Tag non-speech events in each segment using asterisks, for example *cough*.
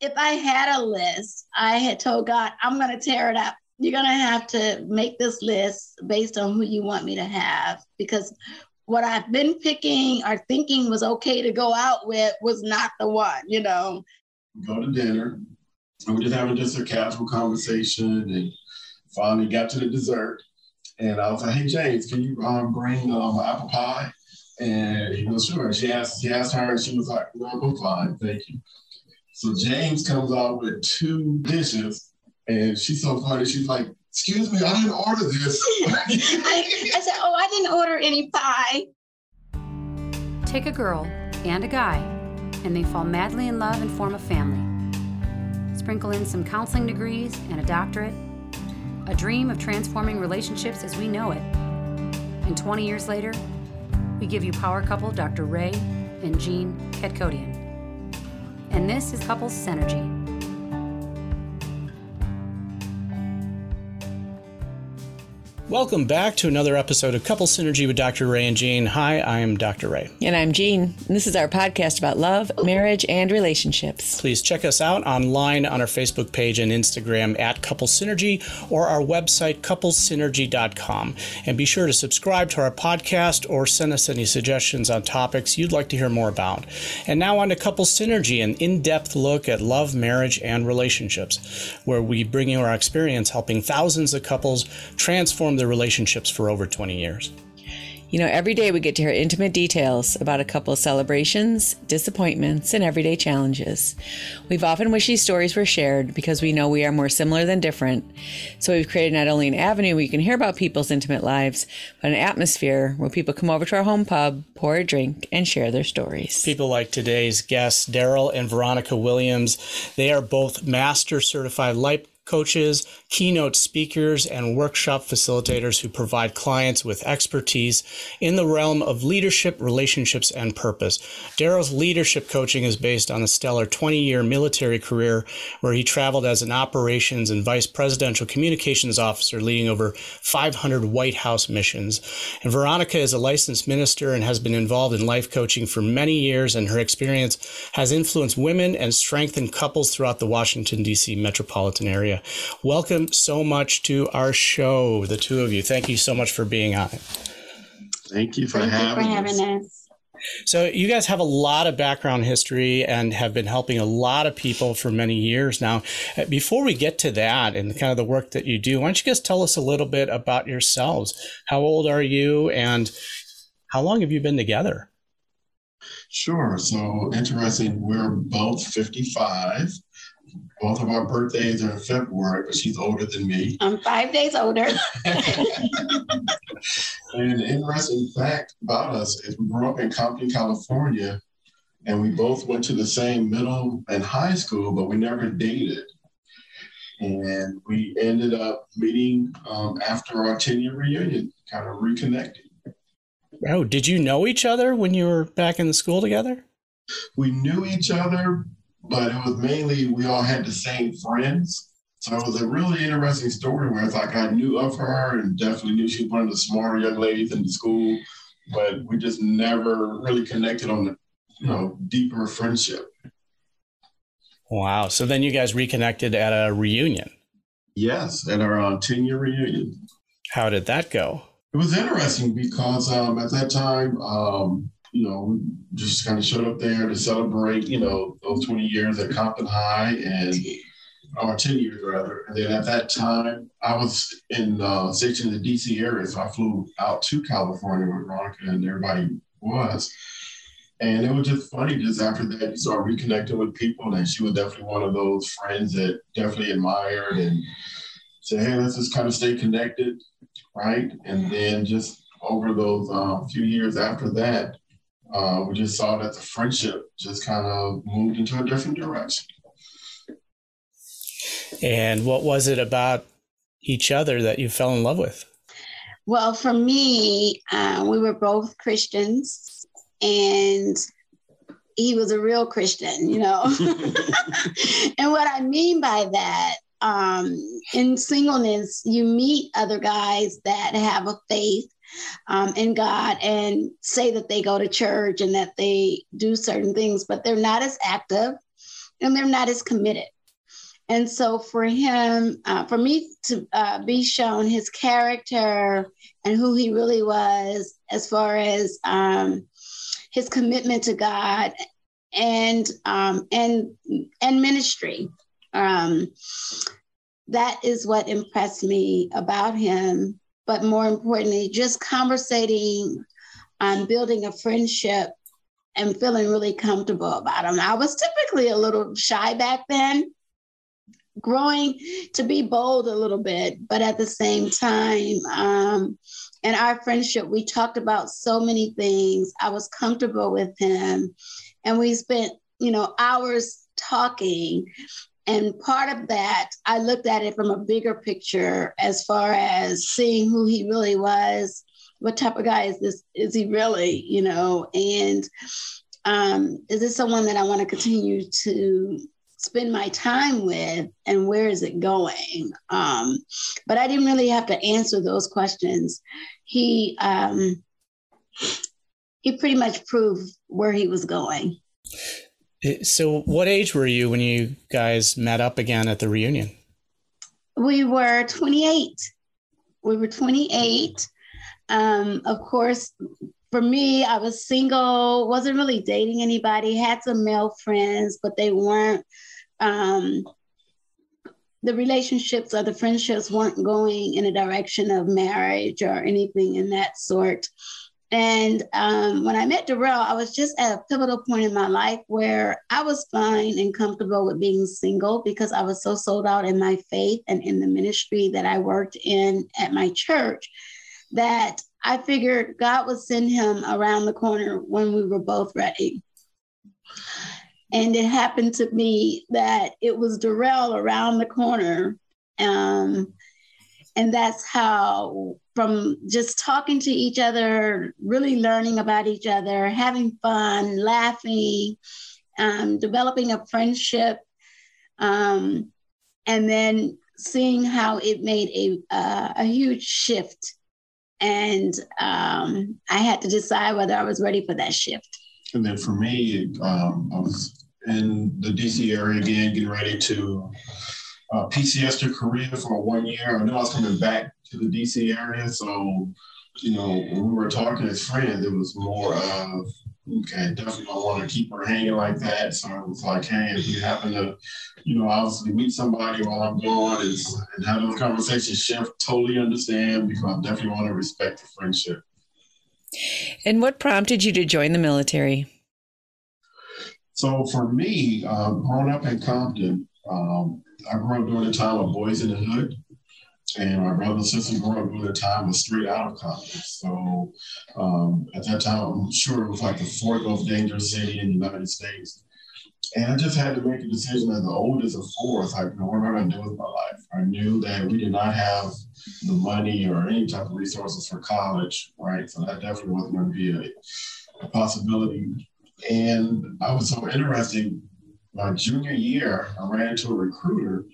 if I had a list, I had told God, I'm going to tear it up. You're going to have to make this list based on who you want me to have because what I've been picking or thinking was okay to go out with was not the one, you know. Go to dinner. And we're just having just a casual conversation and finally got to the dessert. And I was like, hey, James, can you um, bring um, apple pie? And he goes, sure. She asked, he asked her, and she was like, no, I'm fine, thank you. So James comes out with two dishes, and she's so funny. She's like, "Excuse me, I didn't order this." *laughs* I, I said, "Oh, I didn't order any pie." Take a girl and a guy, and they fall madly in love and form a family. Sprinkle in some counseling degrees and a doctorate, a dream of transforming relationships as we know it. And 20 years later, we give you power couple Dr. Ray and Jean Ketkodian and this is Couples Synergy. Welcome back to another episode of Couple Synergy with Dr. Ray and Jean. Hi, I am Dr. Ray. And I'm Jean. And this is our podcast about love, marriage, and relationships. Please check us out online on our Facebook page and Instagram at Couple Synergy or our website, couplesynergy.com. And be sure to subscribe to our podcast or send us any suggestions on topics you'd like to hear more about. And now on to Couple Synergy, an in depth look at love, marriage, and relationships, where we bring you our experience helping thousands of couples transform their relationships for over 20 years. You know, every day we get to hear intimate details about a couple's celebrations, disappointments, and everyday challenges. We've often wished these stories were shared because we know we are more similar than different. So we've created not only an avenue where you can hear about people's intimate lives, but an atmosphere where people come over to our home pub, pour a drink, and share their stories. People like today's guests, Daryl and Veronica Williams, they are both master certified life coaches, keynote speakers, and workshop facilitators who provide clients with expertise in the realm of leadership, relationships, and purpose. Daryl's leadership coaching is based on a stellar 20 year military career where he traveled as an operations and vice presidential communications officer, leading over 500 White House missions. And Veronica is a licensed minister and has been involved in life coaching for many years, and her experience has influenced women and strengthened couples throughout the Washington, D.C. metropolitan area. Welcome so much to our show, the two of you. Thank you so much for being on it. Thank you for, Thank having, you for having us. us. So, you guys have a lot of background history and have been helping a lot of people for many years now. Uh, before we get to that and kind of the work that you do, why don't you guys tell us a little bit about yourselves? How old are you and how long have you been together? Sure. So, interesting, we're both 55 both of our birthdays are in February, but she's older than me. I'm five days older. *laughs* and an interesting fact about us is we grew up in Compton, California, and we both went to the same middle and high school, but we never dated. And we ended up meeting um, after our 10 year reunion, kind of reconnecting. Oh, did you know each other when you were back in the school together? We knew each other, but it was mainly we all had the same friends. So it was a really interesting story where it's like I knew of her and definitely knew she was one of the smarter young ladies in the school, but we just never really connected on the, you know, deeper friendship. Wow. So then you guys reconnected at a reunion. Yes, at our 10 year reunion. How did that go? It was interesting because um, at that time, um, you know, just kind of showed up there to celebrate, you know, those 20 years at Compton High and or 10 years rather. And then at that time, I was in uh, stationed in the DC area. So I flew out to California with Veronica and everybody was. And it was just funny, just after that, you start reconnecting with people. And she was definitely one of those friends that definitely admired and said, hey, let's just kind of stay connected. Right. And then just over those uh, few years after that, uh, we just saw that the friendship just kind of moved into a different direction. And what was it about each other that you fell in love with? Well, for me, uh, we were both Christians, and he was a real Christian, you know. *laughs* *laughs* and what I mean by that, um, in singleness, you meet other guys that have a faith um, in God and say that they go to church and that they do certain things, but they're not as active. and they're not as committed. And so for him, uh, for me to uh, be shown his character and who he really was, as far as um, his commitment to God and um, and and ministry, um, that is what impressed me about him. But more importantly, just conversating, um, building a friendship, and feeling really comfortable about him. I was typically a little shy back then growing to be bold a little bit, but at the same time, um, in our friendship, we talked about so many things. I was comfortable with him, and we spent, you know, hours talking. And part of that, I looked at it from a bigger picture as far as seeing who he really was. What type of guy is this? Is he really, you know? And um, is this someone that I want to continue to spend my time with and where is it going um, but i didn't really have to answer those questions he um, he pretty much proved where he was going so what age were you when you guys met up again at the reunion? We were 28 we were 28 um, of course for me, I was single, wasn't really dating anybody, had some male friends, but they weren't um, the relationships or the friendships weren't going in a direction of marriage or anything in that sort. And um, when I met Darrell, I was just at a pivotal point in my life where I was fine and comfortable with being single because I was so sold out in my faith and in the ministry that I worked in at my church that I figured God would send him around the corner when we were both ready. And it happened to me that it was Darrell around the corner. Um, and that's how, from just talking to each other, really learning about each other, having fun, laughing, um, developing a friendship, um, and then seeing how it made a, uh, a huge shift. And um, I had to decide whether I was ready for that shift. And then for me, um, I was in the DC area again, getting ready to uh, PCS to Korea for one year. I knew I was coming back to the DC area. So, you know, when we were talking as friends, it was more of, okay, definitely don't want to keep her hanging like that. So it was like, hey, if you happen to, you know, obviously meet somebody while I'm gone and, and have those conversations, Chef, totally understand because I definitely want to respect the friendship. And what prompted you to join the military? So for me, uh, growing up in Compton, um, I grew up during the time of Boyz n the Hood. And my brother and sister grew up during the time of straight out of college. So um, at that time, I'm sure it was like the fourth most dangerous city in the United States. And I just had to make a decision as the oldest of four. It's like, you know, what am I going to do with my life? I knew that we did not have the money or any type of resources for college, right? So that definitely wasn't going to be a, a possibility. And I was so interested. My junior year, I ran into a recruiter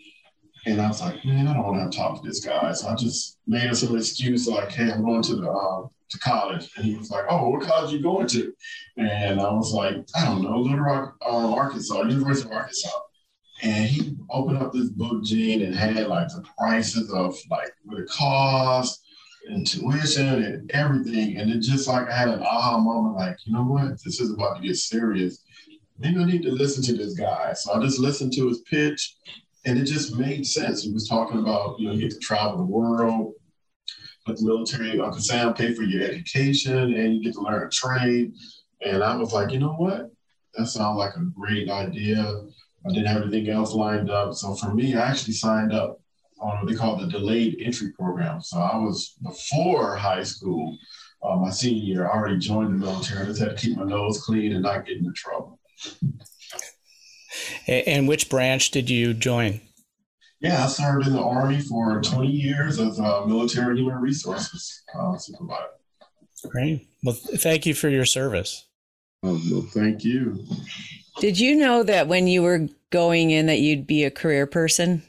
and I was like, man, I don't want to have talk to this guy. So I just made up some excuse like, hey, I'm going to the uh, to college. And he was like, oh, what college you going to? And I was like, I don't know, Little Rock, um, Arkansas, University of Arkansas. And he opened up this book, Jean, and had like the prices of like what it cost and tuition and everything. And it just like I had an aha moment, like, you know what? This is about to get serious. I need to listen to this guy. So I just listened to his pitch and it just made sense. He was talking about, you know, you get to travel the world, let the military, Uncle Sam pay for your education and you get to learn a trade. And I was like, you know what? That sounds like a great idea. I didn't have anything else lined up. So for me, I actually signed up on what they call the delayed entry program. So I was before high school, uh, my senior year, I already joined the military. I just had to keep my nose clean and not get into trouble. And which branch did you join? Yeah, I served in the Army for 20 years as a military human resources uh, supervisor. Great. Well, thank you for your service. Oh, well, thank you. Did you know that when you were going in that you'd be a career person?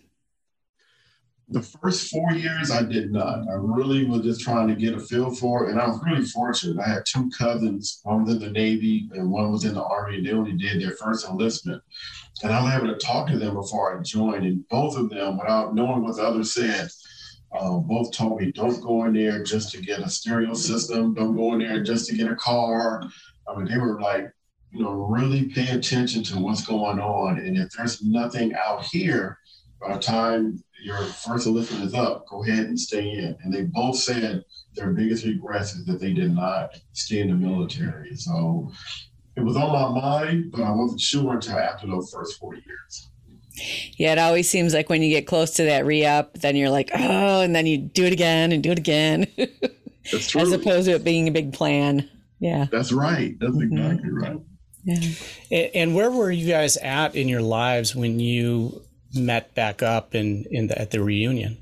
The first four years, I did not. I really was just trying to get a feel for it. And I was really fortunate. I had two cousins, one was in the Navy and one was in the Army, and they only did their first enlistment. And I was able to talk to them before I joined. And both of them, without knowing what the other said, uh, both told me don't go in there just to get a stereo system, don't go in there just to get a car. I mean, they were like, you know, really pay attention to what's going on. And if there's nothing out here, by the time your first enlistment is up, go ahead and stay in. And they both said their biggest regrets is that they did not stay in the military. So it was on my mind, but I wasn't sure until after those first four years. Yeah, it always seems like when you get close to that re up, then you're like, oh, and then you do it again and do it again. That's *laughs* true. As opposed to it being a big plan. Yeah. That's right. That's mm-hmm. exactly right. Yeah. And where were you guys at in your lives when you met back up in, in the, at the reunion?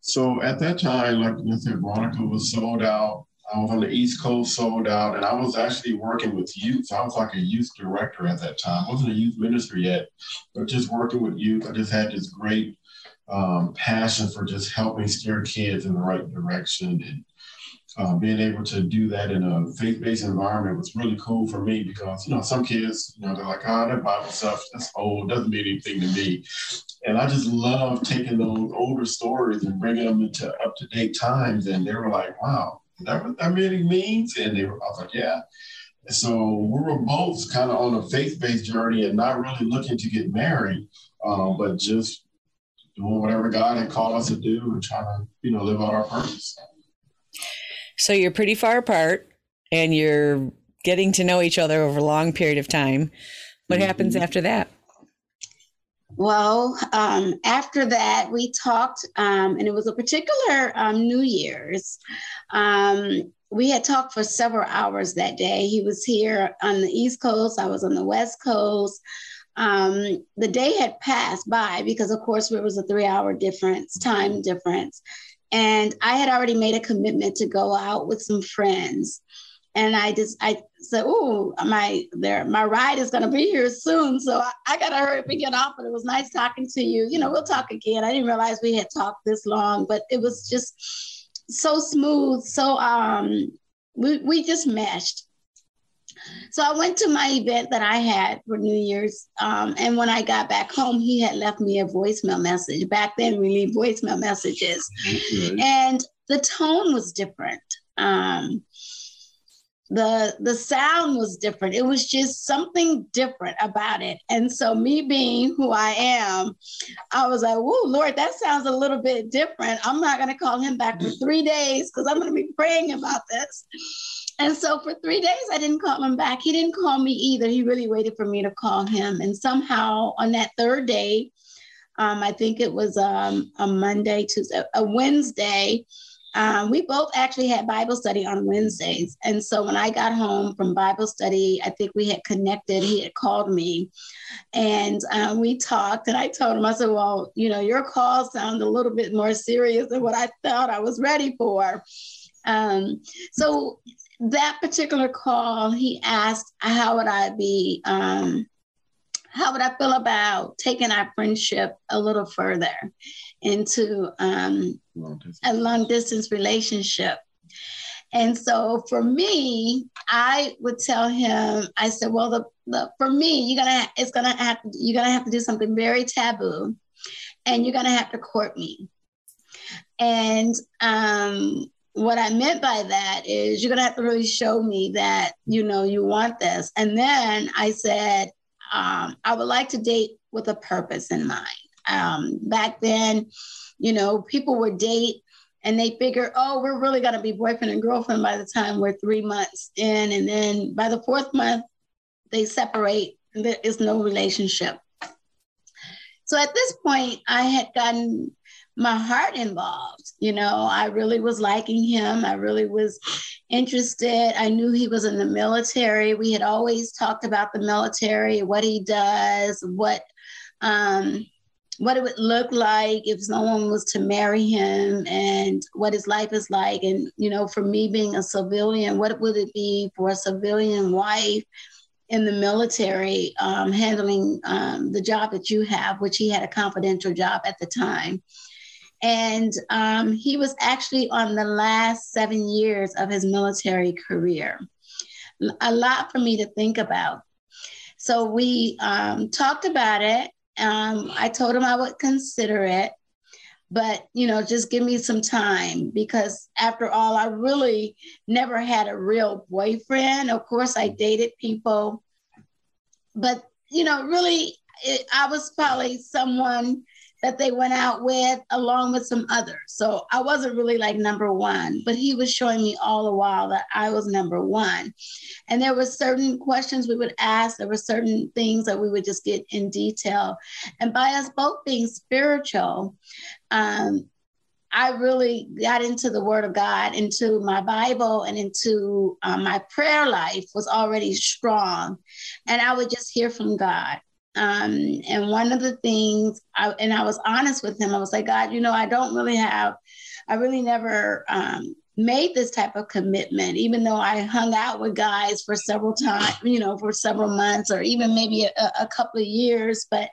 So at that time, like I said, Veronica was sold out. I was on the East Coast, sold out, and I was actually working with youth. I was like a youth director at that time. I wasn't a youth minister yet, but just working with youth. I just had this great um, passion for just helping steer kids in the right direction and uh, being able to do that in a faith-based environment was really cool for me because you know some kids you know they're like oh that bible stuff that's old doesn't mean anything to me. And i just love taking those older stories and bringing them into up-to-date times and they were like wow that what that really means? And they were i was like yeah. So we were both kind of on a faith-based journey and not really looking to get married um, but just doing whatever god had called us to do and trying to you know live out our purpose so you're pretty far apart and you're getting to know each other over a long period of time. What mm-hmm. happens after that? Well, um, after that, we talked, um, and it was a particular um, New Year's. Um, we had talked for several hours that day. He was here on the East Coast, I was on the West Coast. Um, the day had passed by because, of course, it was a three hour difference, time difference. And I had already made a commitment to go out with some friends. And I just I said, "Oh, my there my ride is going to be here soon, so I, I got to hurry up and get off." But it was nice talking to you. You know, we'll talk again. I didn't realize we had talked this long, but it was just so smooth. So um, we we just meshed. So I went to my event that I had for New Year's. Um, and when I got back home, he had left me a voicemail message. Back then, we leave voicemail messages. Mm-hmm. And the tone was different. Um, the the sound was different. It was just something different about it. And so me being who I am, I was like, "Whoa, Lord, that sounds a little bit different. I'm not going to call him back for three days because I'm going to be praying about this." And so for three days, I didn't call him back. He didn't call me either. He really waited for me to call him. And somehow on that third day, um, I think it was um, a Monday, Tuesday, a Wednesday. Um, we both actually had Bible study on Wednesdays. And so when I got home from Bible study, I think we had connected. He had called me and um, we talked. And I told him, I said, Well, you know, your call sounded a little bit more serious than what I thought I was ready for. Um, so that particular call, he asked, How would I be? Um, how would I feel about taking our friendship a little further into um, long a long distance relationship? And so for me, I would tell him, I said, well, the, the for me, you're gonna it's gonna have to, you're gonna have to do something very taboo, and you're gonna have to court me. And um, what I meant by that is you're gonna have to really show me that you know you want this. And then I said, um, I would like to date with a purpose in mind. Um, back then, you know, people would date and they figure, oh, we're really gonna be boyfriend and girlfriend by the time we're three months in, and then by the fourth month, they separate. There is no relationship. So at this point, I had gotten my heart involved. You know, I really was liking him. I really was interested. I knew he was in the military. We had always talked about the military, what he does, what um, what it would look like if someone was to marry him and what his life is like. And, you know, for me being a civilian, what would it be for a civilian wife in the military, um, handling um, the job that you have, which he had a confidential job at the time. And um, he was actually on the last seven years of his military career. A lot for me to think about. So we um, talked about it. Um, I told him I would consider it but you know just give me some time because after all i really never had a real boyfriend of course i dated people but you know really it, i was probably someone that they went out with along with some others. So I wasn't really like number one, but he was showing me all the while that I was number one. And there were certain questions we would ask, there were certain things that we would just get in detail. And by us both being spiritual, um, I really got into the Word of God, into my Bible, and into um, my prayer life was already strong. And I would just hear from God. Um, and one of the things, I, and I was honest with him, I was like, God, you know, I don't really have, I really never um, made this type of commitment, even though I hung out with guys for several times, you know, for several months or even maybe a, a couple of years, but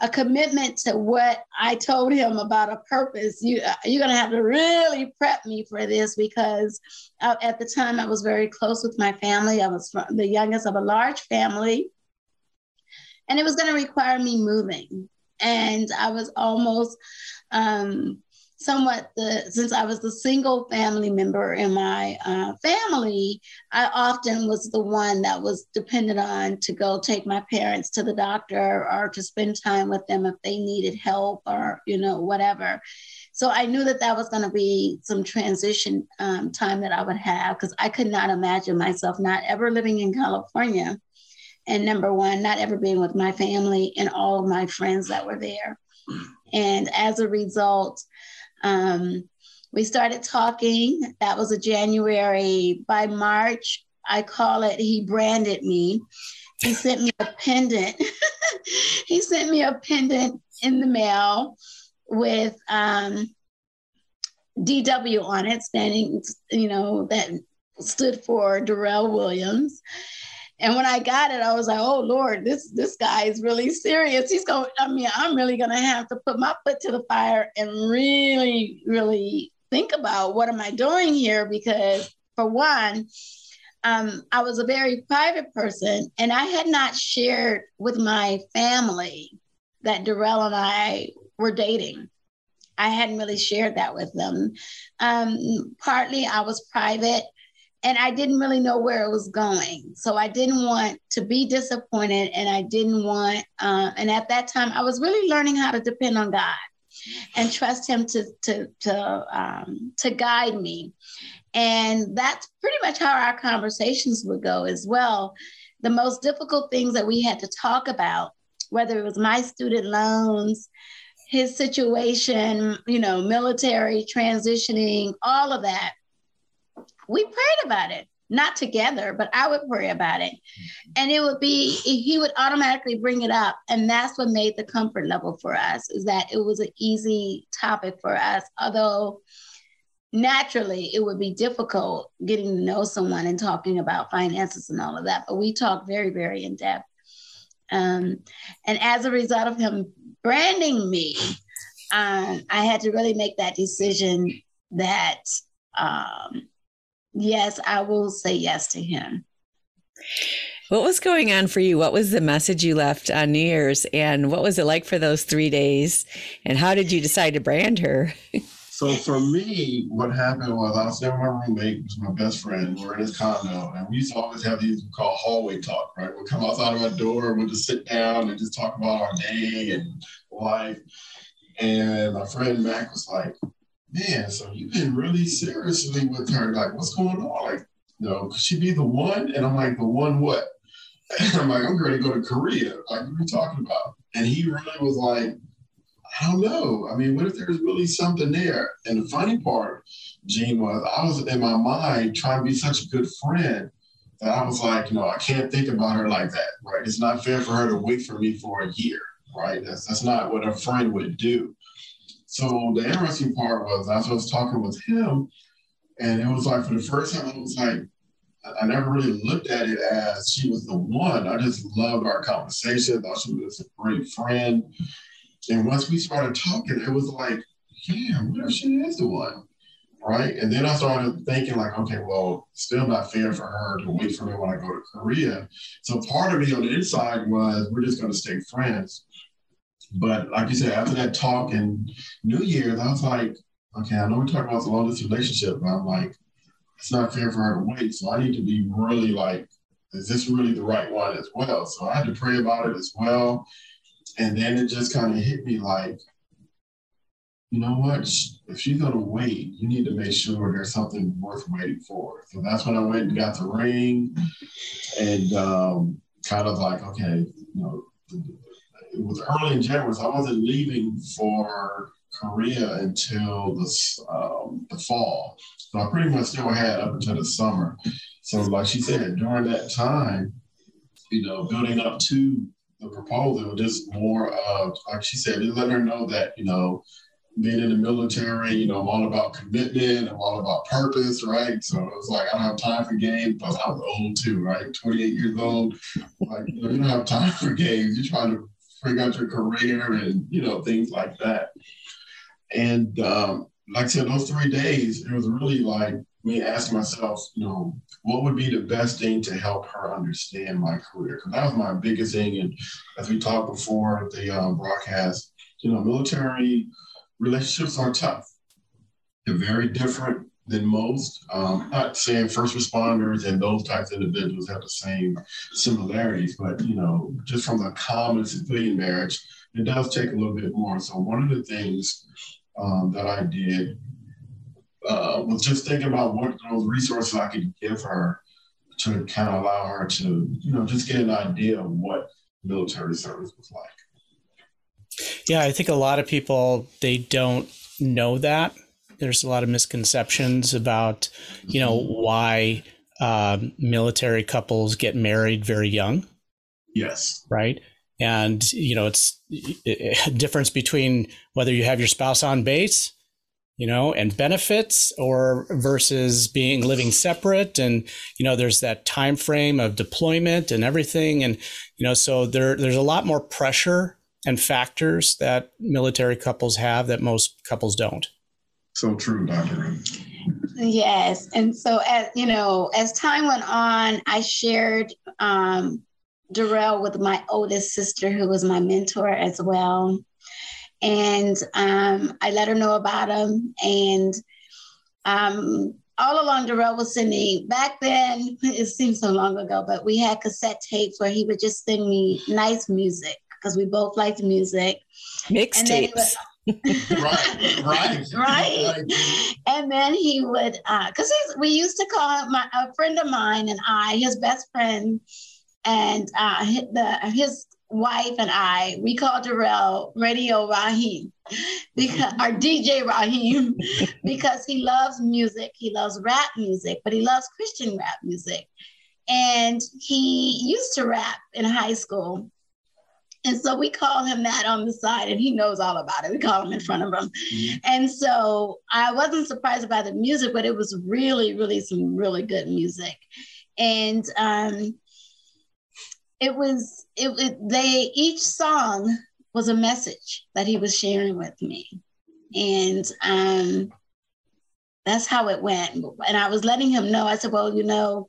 a commitment to what I told him about a purpose. You, uh, you're going to have to really prep me for this because uh, at the time I was very close with my family. I was the youngest of a large family and it was going to require me moving. And I was almost um, somewhat the since I was the single family member in my uh, family, I often was the one that was dependent on to go take my parents to the doctor or to spend time with them if they needed help or you know whatever. So I knew that that was going to be some transition um, time that I would have because I could not imagine myself not ever living in California and number one, not ever being with my family and all of my friends that were there. And as a result, um, we started talking. That was a January. By March, I call it, he branded me. He sent me a pendant. *laughs* he sent me a pendant in the mail with um, DW on it, standing, you know, that stood for Darrell Williams. And when I got it, I was like, "Oh Lord, this this guy is really serious. He's going. I mean, I'm really to have to put my foot to the fire and really, really think about what am I doing here? Because for one, um, I was a very private person, and I had not shared with my family that Darrell and I were dating. I hadn't really shared that with them. Um, partly, I was private and I didn't really know where it was going. So I didn't want to be disappointed, and I didn't want. Uh, and at that time, I was really learning how to depend on God and trust Him to to to um, to guide me. And that's pretty much how our conversations would go as well. The most difficult things that we had to talk about, whether it was my student loans, his situation, you know, military transitioning, all of that we prayed about it not together, but I would pray about it. And it would be, he would automatically bring it up. And that's what made the comfort level for us is that it was an easy topic for us. Although naturally it would be difficult getting to know someone and talking about finances and all of that. But we talked very, very in depth. Um, and as a result of him branding me, um, I had to really make that decision that um, yes, I will say yes to him. What was going on for you? What was the message you left on New Year's? And what was it like for those three days? And how did you decide to brand her? *laughs* so for me, what happened was I was there with my roommate, was my best friend. We were in his condo, and we used to always have these we call hallway talk, right? We'd come outside of our door, we'd just sit down and just talk about our day and life. And my friend Mac was like, man, so you've been really seriously with her. Like, what's going on? Like, know, could she be the one? And I'm like, the one what? And *laughs* I'm like, I'm ready to go to Korea. Like, what are you talking about? And he really was like, I don't know. I mean, what if there's really something there? And the funny part, Jean, was I was in my mind trying to be such a good friend that I was like, you know, I can't think about her like that, right? It's not fair for her to wait for me for a year, right? That's, that's not what a friend would do. So the interesting part was I was talking with him, and it was like for the first time I was like, I never really looked at it as she was the one. I just loved our conversation. Thought she was a great friend. And once we started talking, it was like, yeah, what if she is the one? Right. And then I started thinking, like, okay, well, still not fair for her to wait for me when I go to Korea. So part of me on the inside was, we're just going to stay friends. But like you said, after that talk and New Year's, I was like, okay, I know we're talking about the longest relationship, but I'm like, it's not fair for her to wait. So I need to be really like, is this really the right one as well? So I had to pray about it as well. And then it just kind of hit me like, you know what? If she's going to wait, you need to make sure there's something worth waiting for. So that's when I went and got the ring and um, kind of like, okay, you know, it was early in January, so I wasn't leaving for Korea until the, um, the fall. So I pretty much still had up until the summer. So, like she said, during that time, you know, building up to the proposal, just more of, like she said, just let her know that, you know, being in the military, you know, I'm all about commitment, I'm all about purpose, right? So it was like, I don't have time for games, I was old too, right? 28 years old. Like, you, know, you don't have time for games. You're trying to figure out your career and, you know, things like that. And um, like I said, those three days, it was really like me asking myself, you know, what would be the best thing to help her understand my career? Because that was my biggest thing. And as we talked before the um, broadcast, you know, military relationships are tough. They're very different than most. Um, not saying first responders and those types of individuals have the same similarities, but you know, just from the common civilian marriage, it does take a little bit more. So one of the things um, that I did uh, was just thinking about what those resources I could give her to kind of allow her to, you know, just get an idea of what military service was like. Yeah, I think a lot of people they don't know that. There's a lot of misconceptions about, you know, mm-hmm. why uh, military couples get married very young. Yes. Right and you know it's a difference between whether you have your spouse on base you know and benefits or versus being living separate and you know there's that time frame of deployment and everything and you know so there there's a lot more pressure and factors that military couples have that most couples don't so true dr yes and so as you know as time went on i shared um, Darrell with my oldest sister, who was my mentor as well. And um, I let her know about him. And um, all along, Darrell was sending, back then, *laughs* it seems so long ago, but we had cassette tapes where he would just send me nice music because we both liked music. Mixtapes. Right, right, *laughs* right. And then he would, because uh, we used to call my a friend of mine and I, his best friend, and uh, the, his wife and I, we called Darrell Radio Raheem *laughs* because our DJ Raheem *laughs* because he loves music. He loves rap music, but he loves Christian rap music. And he used to rap in high school. And so we call him that on the side, and he knows all about it. We call him in front of him. Mm-hmm. And so I wasn't surprised by the music, but it was really, really some really good music. And um, it was it, it they each song was a message that he was sharing with me and um that's how it went and i was letting him know i said well you know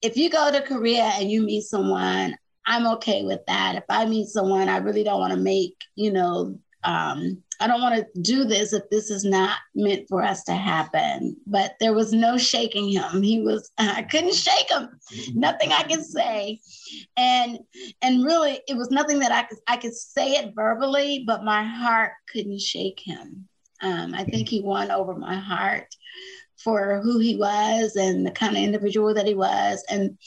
if you go to korea and you meet someone i'm okay with that if i meet someone i really don't want to make you know um I don't want to do this if this is not meant for us to happen. But there was no shaking him. He was, *laughs* I couldn't shake him. Nothing I could say. And and really it was nothing that I could I could say it verbally, but my heart couldn't shake him. Um, I think he won over my heart for who he was and the kind of individual that he was. And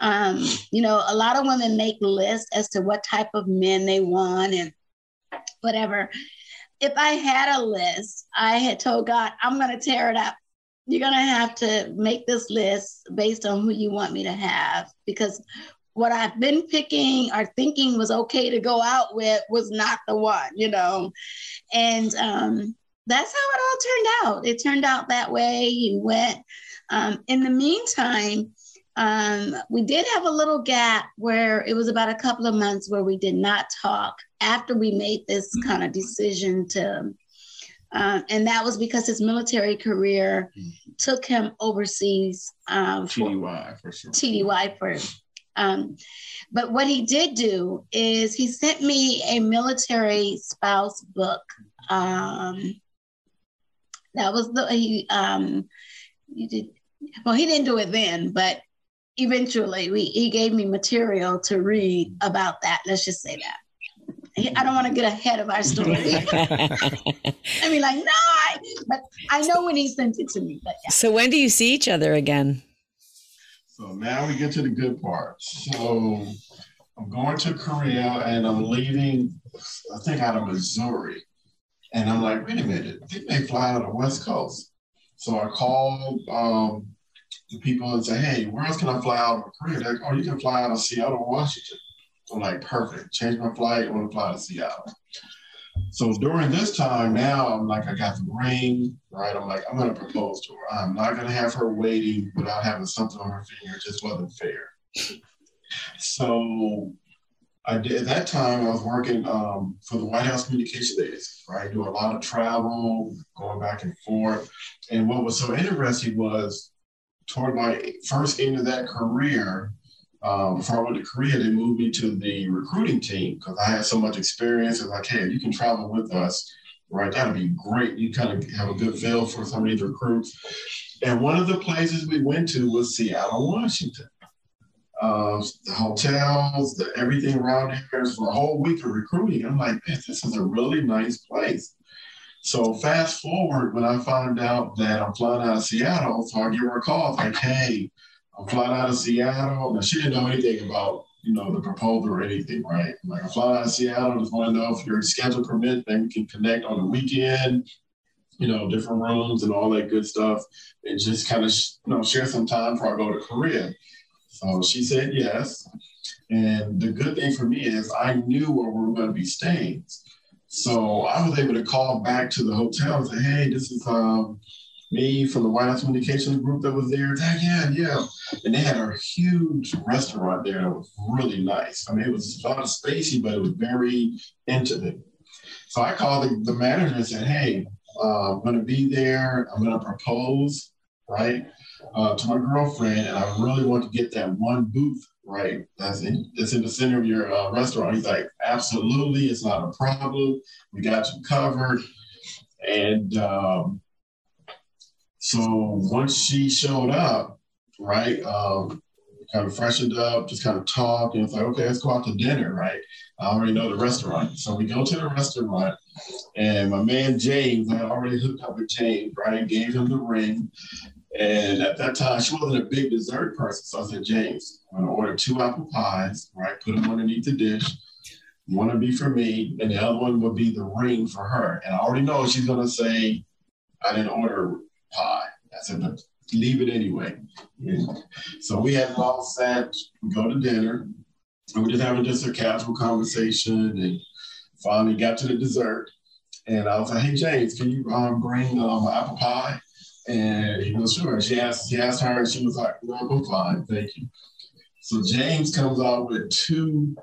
um, you know, a lot of women make lists as to what type of men they want and whatever if I had a list, I had told God, I'm going to tear it up. You're going to have to make this list based on who you want me to have because what I've been picking or thinking was okay to go out with was not the one, you know. And um, that's how it all turned out. It turned out that way. He went Um, in the meantime, um, we did have a little gap where it was about a couple of months where we did not talk after we made this kind of decision to um, and that was because his military career took him overseas um, for TDY for sure. TDY for um, but what he did do is he sent me a military spouse book. Um, that was the he um, he did well. He didn't do it then, but eventually we, he gave me material to read about that. Let's just say that. I don't want to get ahead of our story. *laughs* *laughs* I mean, like, no, I, but I know when he sent it to me. But yeah. So when do you see each other again? So now we get to the good part. So I'm going to Korea and I'm leaving, I think out of Missouri. And I'm like, wait a minute, they may fly out of the West Coast. So I called um, the people and say, hey, where else can I fly out of Korea? They're like, oh, you can fly out of Seattle, Washington. I'm like, perfect. Change my flight. I want to fly to Seattle. So during this time now, I'm like, I got the ring, right? I'm like, I'm going to propose to her. I'm not going to have her waiting without having something on her finger. It just wasn't fair. So I did, at that time, I was working um, for the White House Communications Agency, right? Doing a lot of travel, going back and forth. And what was so interesting was toward my first end of that career, um, before I went to Korea, they moved me to the recruiting team because I had so much experience. It's like, hey, you can travel with us, right? That'd be great. You kind of have a good feel for some of these recruits. And one of the places we went to was Seattle, Washington. Uh, the hotels, the everything around here for a whole week of recruiting. I'm like, man, this is a really nice place. So fast forward when I found out that I'm flying out of Seattle, so I give her a call, like, hey, I'm flying out of Seattle. Now she didn't know anything about, you know, the proposal or anything, right? I'm Like I'm flying out of Seattle, just want to know if your schedule permits, then we can connect on the weekend, you know, different rooms and all that good stuff, and just kind of, you know, share some time before I go to Korea. So she said yes. And the good thing for me is I knew where we were going to be staying. So I was able to call back to the hotel and say, hey, this is um, me from the White House Communications group that was there. Yeah, yeah. And they had a huge restaurant there that was really nice. I mean, it was a lot of spacey, but it was very intimate. So I called the, the manager and said, hey, uh, I'm going to be there. I'm going to propose, right, uh, to my girlfriend. And I really want to get that one booth, right, that's in, that's in the center of your uh, restaurant. He's like, absolutely. It's not a problem. We got you covered. And um, so once she showed up, right, um, kind of freshened up, just kind of talked, and it's like, okay, let's go out to dinner, right? I already know the restaurant. So we go to the restaurant, and my man James, I already hooked up with James, right? Gave him the ring. And at that time, she wasn't a big dessert person. So I said, James, I'm going to order two apple pies, right? Put them underneath the dish. One would be for me, and the other one would be the ring for her. And I already know she's going to say, I didn't order pie. I said, but leave it anyway. So we had all set, we go to dinner, and we're just having just a casual conversation and finally got to the dessert. And I was like, hey, James, can you um, bring um, apple pie? And he was sure. She asked, he asked her, and she was like, no, I'm fine, thank you. So James comes out with two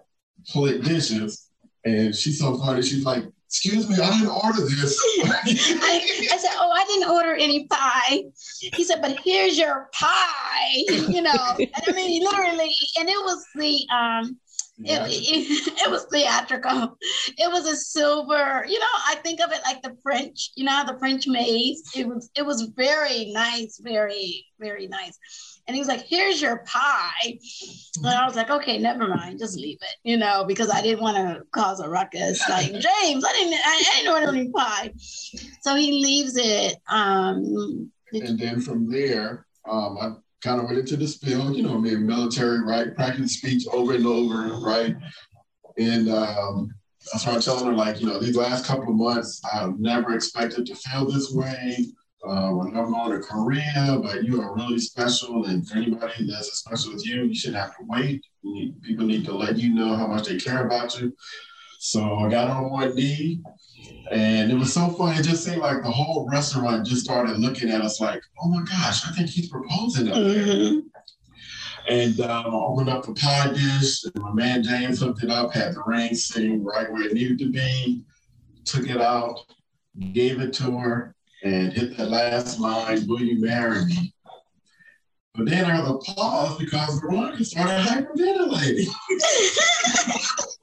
plate dishes, and she's so funny. She's like, excuse me, I didn't order this. *laughs* I, I, said, oh, I didn't order any pie. He said, but here's your pie, *laughs* you know. and I mean, literally, and it was the, um, it, it, *laughs* it, was theatrical. It was a silver, you know, I think of it like the French, you know, the French maze. It was, it was very nice, very, very nice. And he was like, here's your pie. And I was like, okay, never mind, just leave it, you know, because I didn't want to cause a ruckus. Like, *laughs* James, I didn't, I, I didn't order any pie. So he leaves it. Um, and then from there, um, I kind of went into the spill, you know, I mean, military, right? Practice speech over and over, right? And um, I started telling her, like, you know, these last couple of months, I've never expected to feel this way uh, when I'm going to Korea, but you are really special. And for anybody that's as special as you, you shouldn't have to wait. People need to let you know how much they care about you. So I got on one knee, and it was so funny. It just seemed like the whole restaurant just started looking at us like, "Oh my gosh, I think he's proposing up there." Mhm. And um, I opened up a pie dish, and my man James hooked it up, had the ring sitting right where it needed to be, took it out, gave it to her, and hit that last line, Will you marry me? But then I had to pause because Veronica started hyperventilating. *laughs*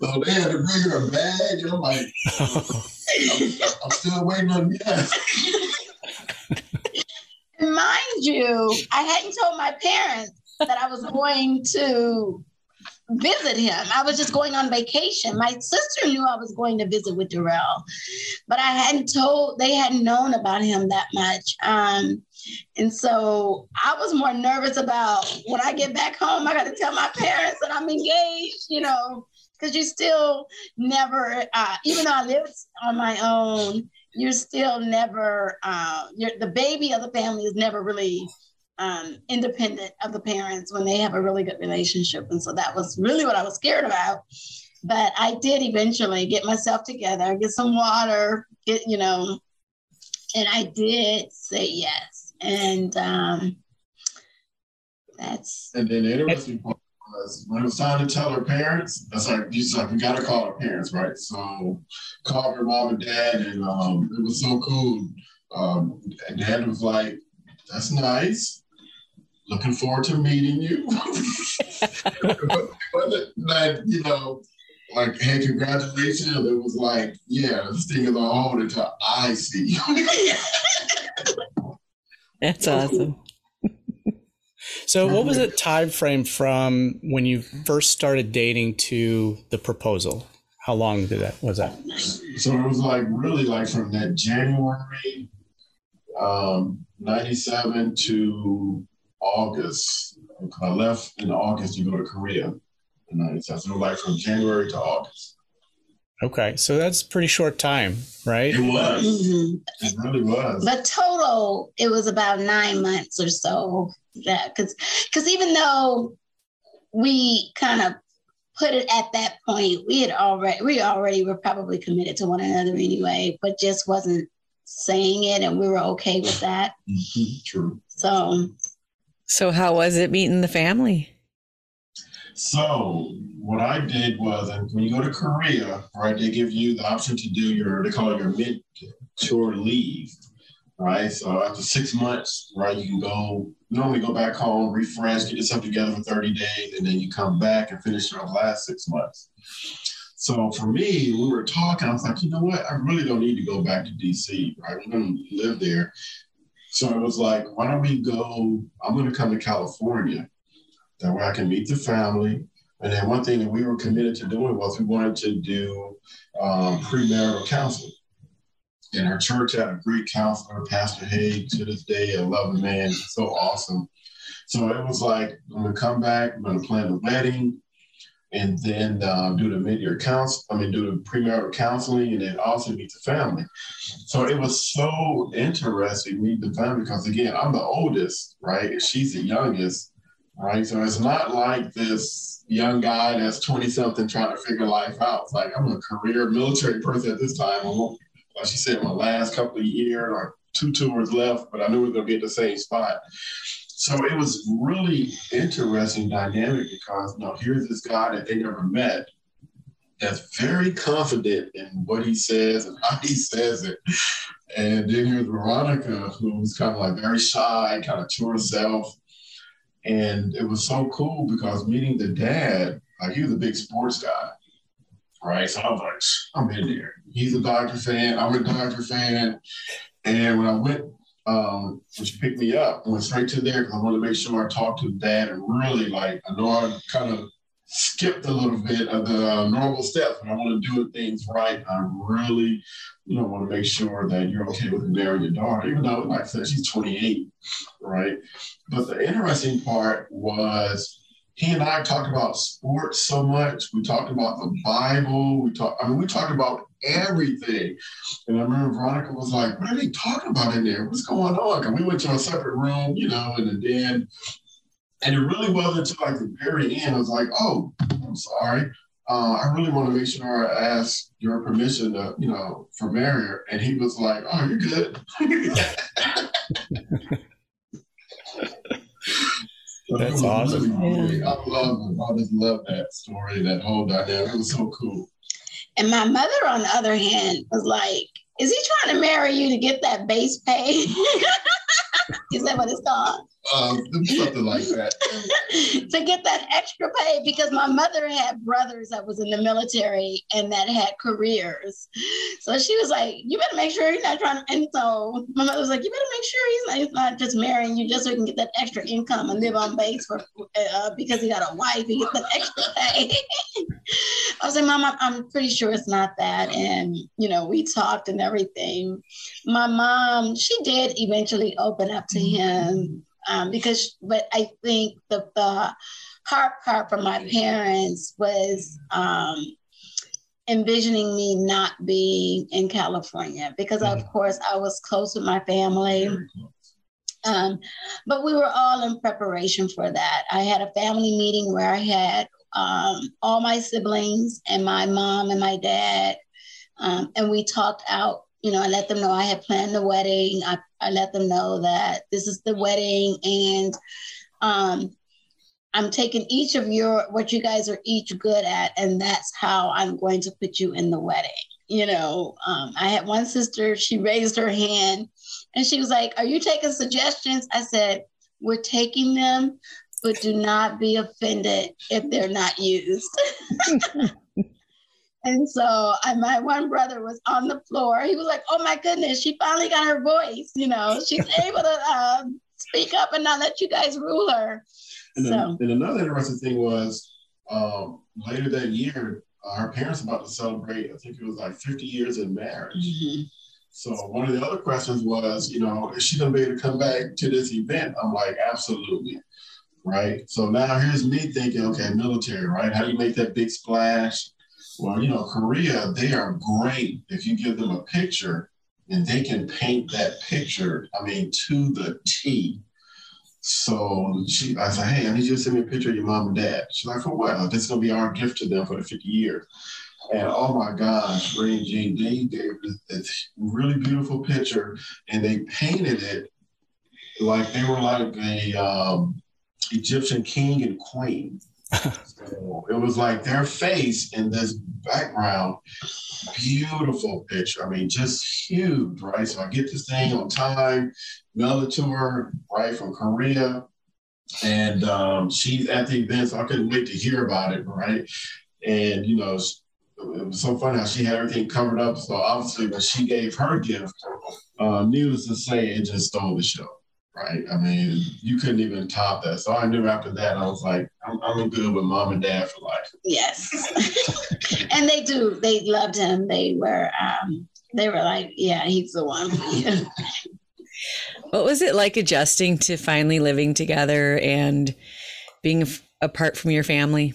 so they had to bring her a bag, and I'm like, I'm, *laughs* I'm still waiting on yes. And mind you, I hadn't told my parents that I was going to visit him. I was just going on vacation. My sister knew I was going to visit with Darrell, but I hadn't told, they hadn't known about him that much. Um, and so I was more nervous about when I get back home, I got to tell my parents that I'm engaged, you know, because you still never, uh, even though I lived on my own, you're still never, uh, you're, the baby of the family is never really um, independent of the parents when they have a really good relationship. And so that was really what I was scared about. But I did eventually get myself together, get some water, get, you know, and I did say yes. And um, that's, And then the interesting part was when it was time to tell her parents, that's like, you like, we gotta call her parents, right? So called her mom and dad, and um, it was so cool. Um, and dad was like, that's nice. Looking forward to meeting you. *laughs* Wasn't like, you know, like, hey, congratulations. It was like, yeah, this thing is on hold until I see you. *laughs* That's awesome. So, what was the *laughs* time frame from when you first started dating to the proposal? How long did that was that? So it was like really like from that January um, 97 to August. I left in August to go to Korea in 97. So it was like from January to August. Okay, so that's pretty short time, right? It was. Mhm. It really was. but total, it was about nine months or so. Yeah, because because even though we kind of put it at that point, we had already we already were probably committed to one another anyway, but just wasn't saying it, and we were okay with that. Mhm, True. So So, how was it meeting the family? So what I did was, and when you go to Korea, right, they give you the option to do your, they call it your mid-tour leave, right? So after six months, right, you can go, normally go back home, refresh, get yourself together for 30 days, and then you come back and finish your last six months. So for me, we were talking, I was like, you know what? I really don't need to go back to DC, right? We're to live there. So it was like, why don't we go? I'm going to come to California. That way I can meet the family. And then one thing that we were committed to doing was we wanted to do um, premarital counseling. And our church had a great counselor, Pastor Haig, to this day, I love the man. He's so awesome. So it was like, I'm going to come back, I'm going to plan the wedding, and then uh, do the mid-year counsel. I mean, do the premarital counseling, and then also meet the family. So it was so interesting meeting the family because again, I'm the oldest, right? She's the youngest, right? So it's not like this young guy that's 20 something trying to figure life out. It's like I'm a career military person at this time. I'm, like she said, my last couple of years or two tours left, but I knew we were going to be at the same spot. So it was really interesting dynamic because you here's this guy that they never met that's very confident in what he says and how he says it. And then here's Veronica, who's kind of like very shy, kind of to herself. And it was so cool because meeting the dad, like he was a big sports guy, right? So I was like, I'm in there. He's a Dodger fan. I'm a Dodger fan. And when I went, um, when she picked me up, I went straight to there because I wanted to make sure I talked to dad and really like, I know I kind of skipped a little bit of the uh, normal steps, but I want to do things right. I really, you know, want to make sure that you're okay with marrying your daughter, even though, like I said, she's 28, right? But the interesting part was he and I talked about sports so much. We talked about the Bible. We talked, I mean, we talked about everything. And I remember Veronica was like, what are they talking about in there? What's going on? And we went to a separate room, you know, and then and it really wasn't until like the very end. I was like, oh, I'm sorry. uh, I really want to make sure I ask your permission to, you know, for marriage. And he was like, oh, you're good. *laughs* *laughs* That's awesome. Really yeah. I love I just love that story, that whole dynamic. It was so cool. And my mother, on the other hand, was like, is he trying to marry you to get that base pay? *laughs* is that what it's called? Um, something like *laughs* that. to get that extra pay because my mother had brothers that was in the military and that had careers. So she was like, "You better make sure he's not trying to." And so my mother was like, "You better make sure he's not, he's not just marrying you just so he can get that extra income and live on base for uh, because he got a wife. He gets that extra *laughs* pay." I was like, "Mom, I'm pretty sure it's not that." And you know, we talked and everything. My mom, she did eventually open up to him um, because but I think the, the hard part for my parents was um, envisioning me not being in California because of mm-hmm. course I was close with my family. Um, but we were all in preparation for that. I had a family meeting where I had um, all my siblings and my mom and my dad, um, and we talked out you know, I let them know I had planned the wedding. I, I let them know that this is the wedding and um, I'm taking each of your what you guys are each good at, and that's how I'm going to put you in the wedding. You know, um, I had one sister, she raised her hand and she was like, Are you taking suggestions? I said, We're taking them, but do not be offended if they're not used. *laughs* And so I, my one brother was on the floor. He was like, "Oh my goodness, she finally got her voice. You know, she's *laughs* able to uh, speak up and not let you guys rule her." And, so. then, and another interesting thing was um, later that year, uh, her parents about to celebrate. I think it was like 50 years in marriage. Mm-hmm. So one of the other questions was, you know, is she gonna be able to come back to this event? I'm like, absolutely. Right. So now here's me thinking, okay, military, right? How do you make that big splash? Well, you know, Korea, they are great if you give them a picture and they can paint that picture, I mean, to the T. So she, I said, hey, I need you to send me a picture of your mom and dad. She's like, for what? This is going to be our gift to them for the 50 years. And oh my gosh, Ray and Jean, they gave this really beautiful picture and they painted it like they were like a um, Egyptian king and queen so it was like their face in this background, beautiful picture. I mean, just huge, right? So I get this thing on time, mail it to her, right, from Korea. And um, she's at the event, so I couldn't wait to hear about it, right? And, you know, it was so funny how she had everything covered up. So obviously, when she gave her gift, uh, needless to say, it just stole the show right? I mean, you couldn't even top that. So I knew after that, I was like, I'm, I'm good with mom and dad for life. Yes. *laughs* and they do. They loved him. They were, um, they were like, yeah, he's the one. what was it like adjusting to finally living together and being apart from your family?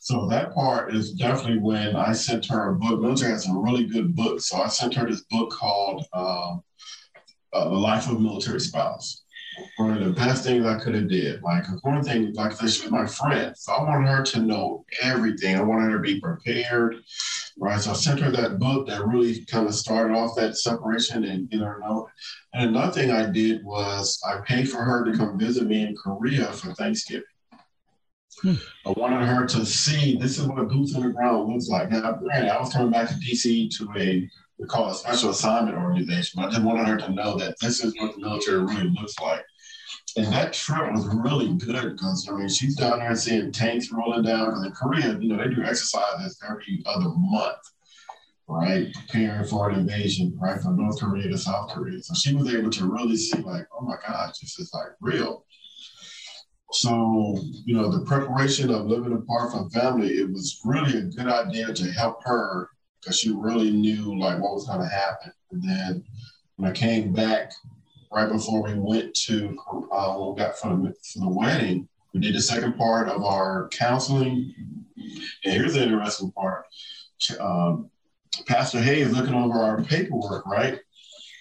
So that part is definitely when I sent her a book. Military has some really good books. So I sent her this book called um, uh, the life of a military spouse. One of the best things I could have did. Like one thing, like said, she's my friend, so I wanted her to know everything. I wanted her to be prepared, right? So I sent her that book that really kind of started off that separation and get her know. And another thing I did was I paid for her to come visit me in Korea for Thanksgiving. I wanted her to see this is what boots on the ground looks like. Now, granted, I was coming back to DC to a we call it a special assignment organization. But I just wanted her to know that this is what the military really looks like. And that trip was really good because I mean she's down there seeing tanks rolling down. Because in Korea, you know, they do exercises every other month, right? Preparing for an invasion, right, from North Korea to South Korea. So she was able to really see, like, oh my gosh, this is like real. So, you know, the preparation of living apart from family, it was really a good idea to help her because she really knew like what was going to happen. And then when I came back right before we went to uh, we got for the, for the wedding, we did the second part of our counseling. And here's the interesting part. Um, Pastor Hayes looking over our paperwork, right?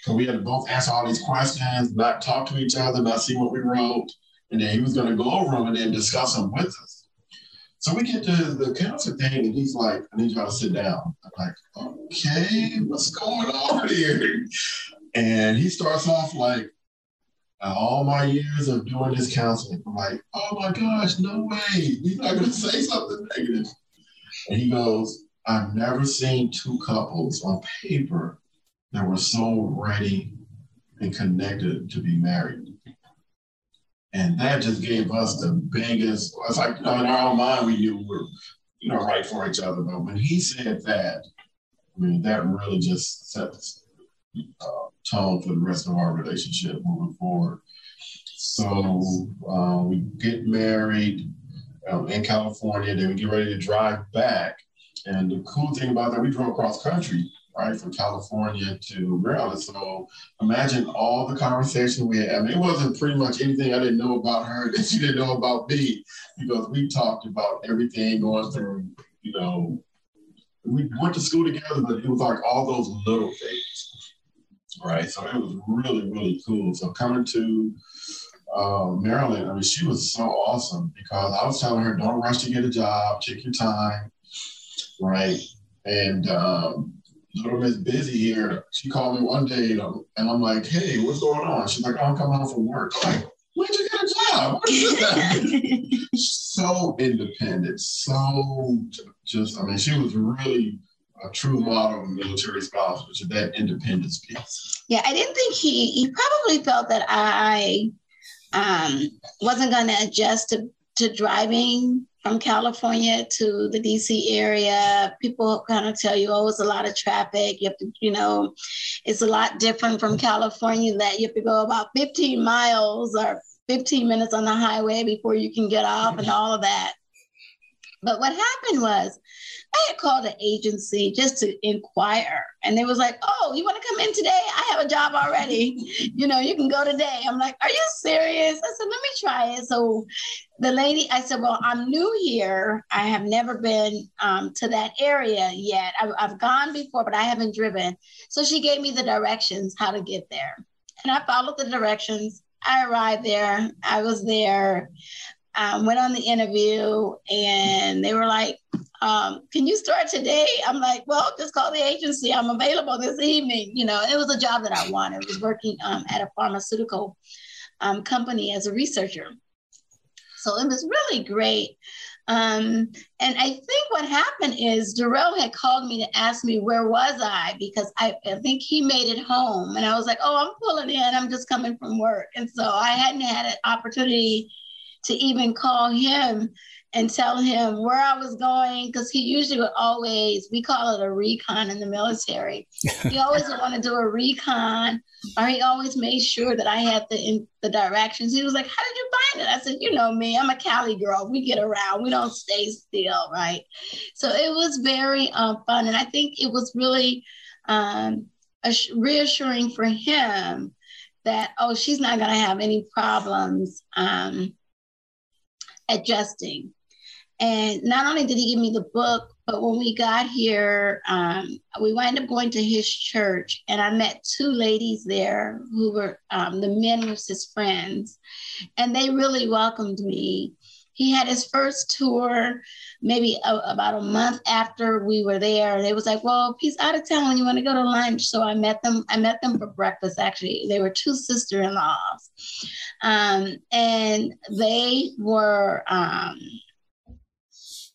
So we had to both answer all these questions, not talk to each other, not see what we wrote. And then he was going to go over them and then discuss them with us. So we get to the counseling thing, and he's like, I need y'all to sit down. I'm like, okay, what's going on here? And he starts off like, all my years of doing this counseling, I'm like, oh my gosh, no way. He's not gonna say something negative. And he goes, I've never seen two couples on paper that were so ready and connected to be married. And that just gave us the biggest, it's like, you know, in our own mind, we knew we were, you know, right for each other. But when he said that, I mean, that really just set the uh, tone for the rest of our relationship moving forward. So uh, we get married um, in California, then we get ready to drive back. And the cool thing about that, we drove across country right, from California to Maryland. So imagine all the conversation we had. I mean, it wasn't pretty much anything I didn't know about her *laughs* that she didn't know about me because we talked about everything going through, you know, we went to school together, but it was like all those little things, right? So it was really, really cool. So coming to uh, Maryland, I mean, she was so awesome because I was telling her, don't rush to get a job, take your time, right? And um, little Miss Busy here, she called me one day and I'm, and I'm like, hey, what's going on? She's like, I'm coming home from work. I'm like, where'd you get a job? *laughs* so independent, so just, I mean, she was really a true model of military spouse, which is that independence piece. Yeah, I didn't think he, he probably felt that I um, wasn't going to adjust to, to driving from California to the DC area, people kind of tell you, oh, it's a lot of traffic. You have to, you know, it's a lot different from California that you have to go about 15 miles or 15 minutes on the highway before you can get off and all of that. But what happened was I had called an agency just to inquire. And they was like, oh, you want to come in today? I have a job already. You know, you can go today. I'm like, are you serious? I said, let me try it. So the lady, I said, well, I'm new here. I have never been um, to that area yet. I've, I've gone before, but I haven't driven. So she gave me the directions how to get there. And I followed the directions. I arrived there. I was there. Um, went on the interview and they were like, um, can you start today? I'm like, well, just call the agency. I'm available this evening. You know, it was a job that I wanted. I was working um, at a pharmaceutical um, company as a researcher. So it was really great. Um, and I think what happened is Darrell had called me to ask me where was I because I, I, think he made it home, and I was like, "Oh, I'm pulling in. I'm just coming from work," and so I hadn't had an opportunity to even call him and tell him where I was going because he usually would always, we call it a recon in the military. he *laughs* always would want to do a recon or he always made sure that I had the, in, the directions. He was like, How did you find it? I said, You know me, I'm a Cali girl. We get around, we don't stay still, right? So it was very um, fun. And I think it was really um, reassuring for him that, oh, she's not going to have any problems. Um, adjusting and not only did he give me the book, but when we got here, um, we wound up going to his church, and I met two ladies there who were um, the men was his friends, and they really welcomed me. He had his first tour maybe a, about a month after we were there. They was like, "Well, he's out of town. You want to go to lunch?" So I met them. I met them for breakfast. Actually, they were two sister-in-laws, um, and they were. Um,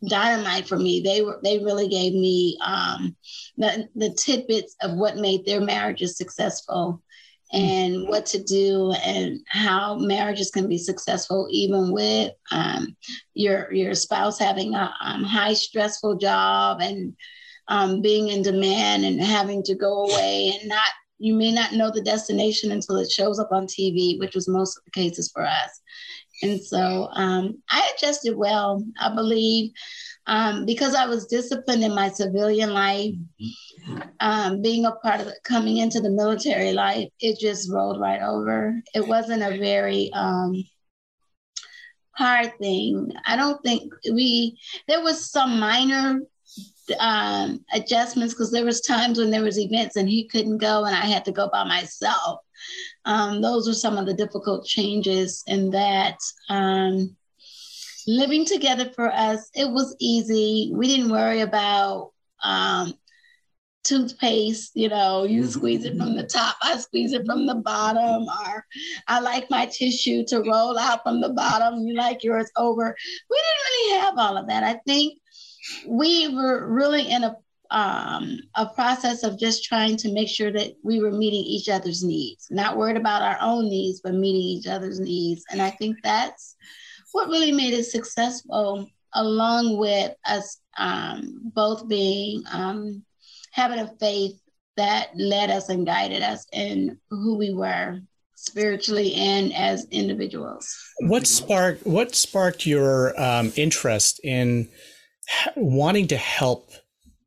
dynamite for me. They were they really gave me um, the the tidbits of what made their marriages successful and what to do and how marriages can be successful even with um, your your spouse having a um, high stressful job and um, being in demand and having to go away and not you may not know the destination until it shows up on TV, which was most of the cases for us. And so um, I adjusted well, I believe, um, because I was disciplined in my civilian life, um, being a part of it, coming into the military life, it just rolled right over. It wasn't a very um, hard thing. I don't think we, there was some minor um, adjustments because there was times when there was events and he couldn't go and I had to go by myself. Um, those are some of the difficult changes in that. Um, living together for us, it was easy. We didn't worry about um, toothpaste, you know, you squeeze it from the top, I squeeze it from the bottom, or I like my tissue to roll out from the bottom, you like yours over. We didn't really have all of that. I think we were really in a um, a process of just trying to make sure that we were meeting each other's needs, not worried about our own needs, but meeting each other's needs. And I think that's what really made it successful, along with us um, both being um, having a faith that led us and guided us in who we were spiritually and as individuals. What sparked what sparked your um, interest in wanting to help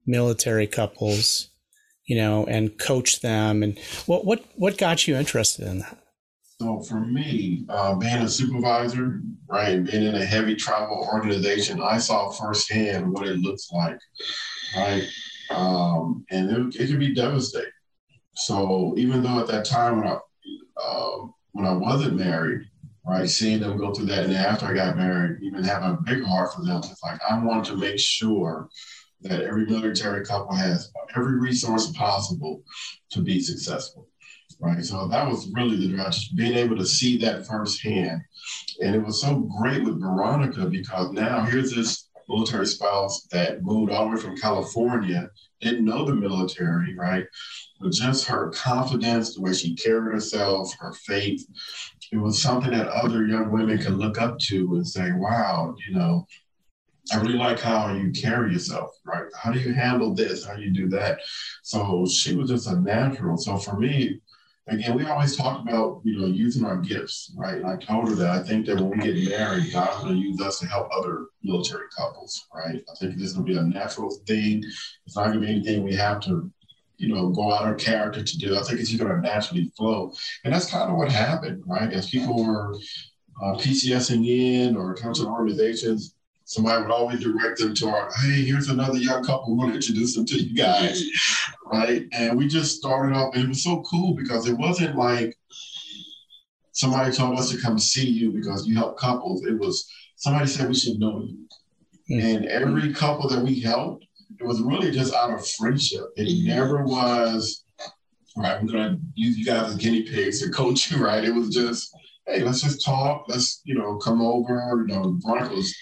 military couples, you know, and coach them? And what what what got you interested in that? So for me, uh, being a supervisor, right, being in a heavy travel organization, I saw firsthand what it looks like, right, um, and it, it can be devastating. So even though at that time when I uh, when I wasn't married, right, seeing them go through that, and after I got married, even having a big heart for them, it's like I wanted to make sure that every military couple has every resource possible to be successful. Right. So that was really the drive, just being able to see that firsthand. And it was so great with Veronica because now here's this military spouse that moved all the way from California, didn't know the military, right? But just her confidence, the way she carried herself, her faith, it was something that other young women can look up to and say, wow, you know, I really like how you carry yourself, right? How do you handle this? How do you do that? So she was just a natural. So for me, again, we always talk about, you know, using our gifts, right? And I told her that I think that when we get married, God's going to use us to help other military couples, right? I think this is going to be a natural thing. It's not going to be anything we have to, you know, go out of character to do. I think it's just going to naturally flow. And that's kind of what happened, right? As people were uh, PCSing in or counseling organizations, somebody would always direct them to our, hey, here's another young couple. We want to introduce them to you guys. *laughs* right. And we just started off, and it was so cool because it wasn't like somebody told us to come see you because you help couples. It was somebody said we should know you. Mm-hmm. And every couple that we helped, it was really just out of friendship. It never was, right, we're going to use you guys as guinea pigs to coach you, *laughs* right? It was just, hey, let's just talk. Let's, you know, come over. You know, Veronica's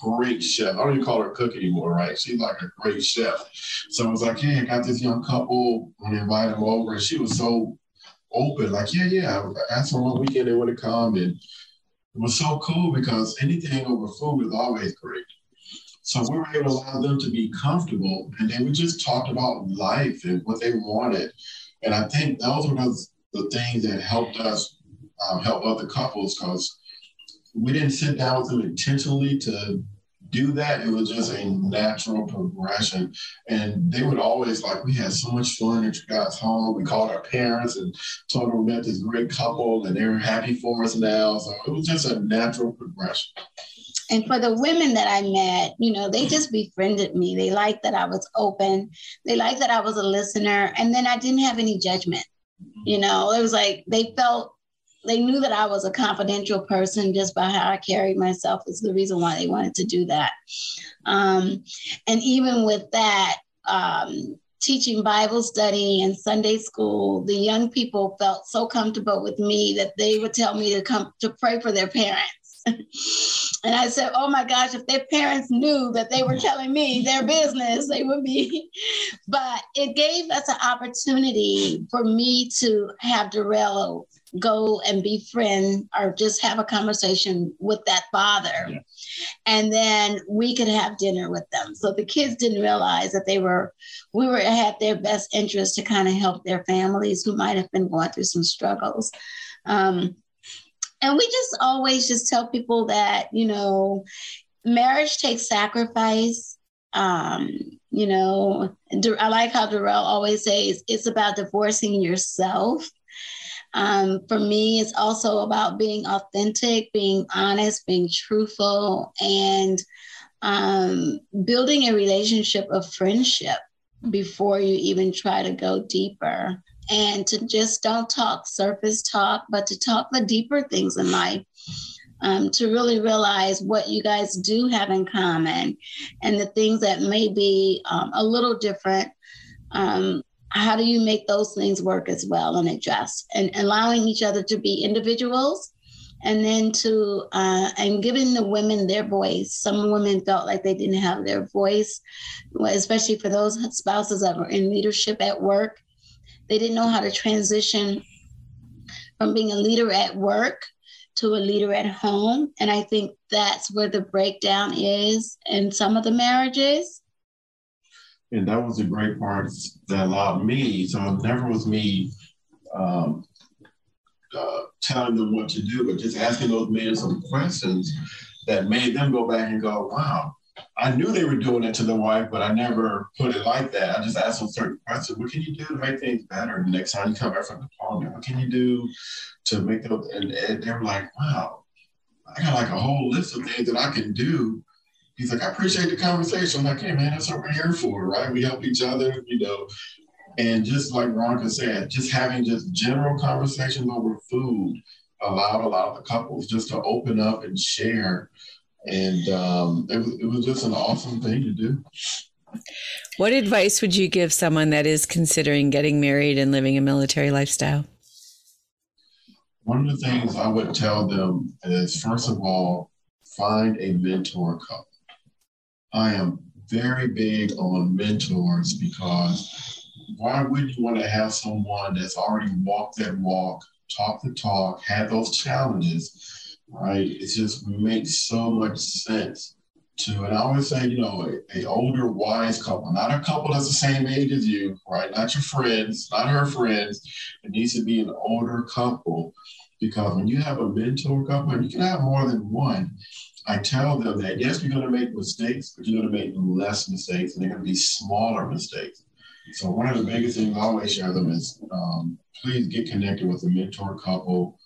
great chef. I don't even call her a cook anymore, right? She's like a great chef. So I was like, hey, I got this young couple. I invite them over. And she was so open, like, yeah, yeah. I asked them what weekend they want to come. And it was so cool because anything over food is always great. So we were able to allow them to be comfortable. And then we just talked about life and what they wanted. And I think those were the, the things that helped us um, help other couples because we didn't sit down with them intentionally to do that. It was just a natural progression. And they would always like, we had so much fun at your guys' home. We called our parents and told them we met this great couple and they're happy for us now. So it was just a natural progression. And for the women that I met, you know, they just befriended me. They liked that I was open. They liked that I was a listener. And then I didn't have any judgment. You know, it was like they felt they knew that I was a confidential person just by how I carried myself is the reason why they wanted to do that. Um, and even with that, um, teaching Bible study and Sunday school, the young people felt so comfortable with me that they would tell me to come to pray for their parents. *laughs* and I said, Oh my gosh, if their parents knew that they were telling me their business, they would be. *laughs* But it gave us an opportunity for me to have Darrell go and befriend or just have a conversation with that father. Yeah. And then we could have dinner with them. So the kids didn't realize that they were, we were had their best interest to kind of help their families who might have been going through some struggles. Um, and we just always just tell people that, you know, marriage takes sacrifice. Um, you know, I like how Darrell always says it's about divorcing yourself um, for me, it's also about being authentic, being honest, being truthful, and um, building a relationship of friendship before you even try to go deeper. And to just don't talk surface talk, but to talk the deeper things in life. um, to really realize what you guys do have in common and the things that may be um, a little different. Um, how do you make those things work as well and adjust? And allowing each other to be individuals and then to uh, and giving the women their voice. Some women felt like they didn't have their voice especially for those spouses that were in leadership at work. They didn't know how to transition from being a leader at work to a leader at home. And i think that's where the breakdown is in some of the marriages and that was a great part that allowed me so it never was me um, uh, telling them what to do, but just asking those men some questions that made them go back and go, wow, I knew they were doing it to the wife, but I never put it like that. I just asked them certain questions. What can you do to make things better the next time you come back from the deployment? What can you do to make them? And, and they were like, wow, I got like a whole list of things that I can do. He's like, I appreciate the conversation. I'm like, hey man, that's what we're here for, right? We help each other, you know. And just like Veronica said, just having just general conversations over food allowed a lot of the couples just to open up and share. And um, it, was, it was just an awesome thing to do. What advice would you give someone that is considering getting married and living a military lifestyle? One of the things I would tell them is first of all, find a mentor couple. I am very big on mentors because why would you want to have someone that's already walked that walk, talked the talk, had those challenges, right? It just makes so much sense to, and I always say, you know, a, a, older, wise couple, not a couple that's the same age as you, right? Not your friends, not her friends. It needs to be an older couple because when you have a mentor couple, and you can have more than one, I tell them that yes, you're going to make mistakes, but you're going to make less mistakes, and they're going to be smaller mistakes. So one of the biggest things I always share them is um, please get connected with a mentor couple,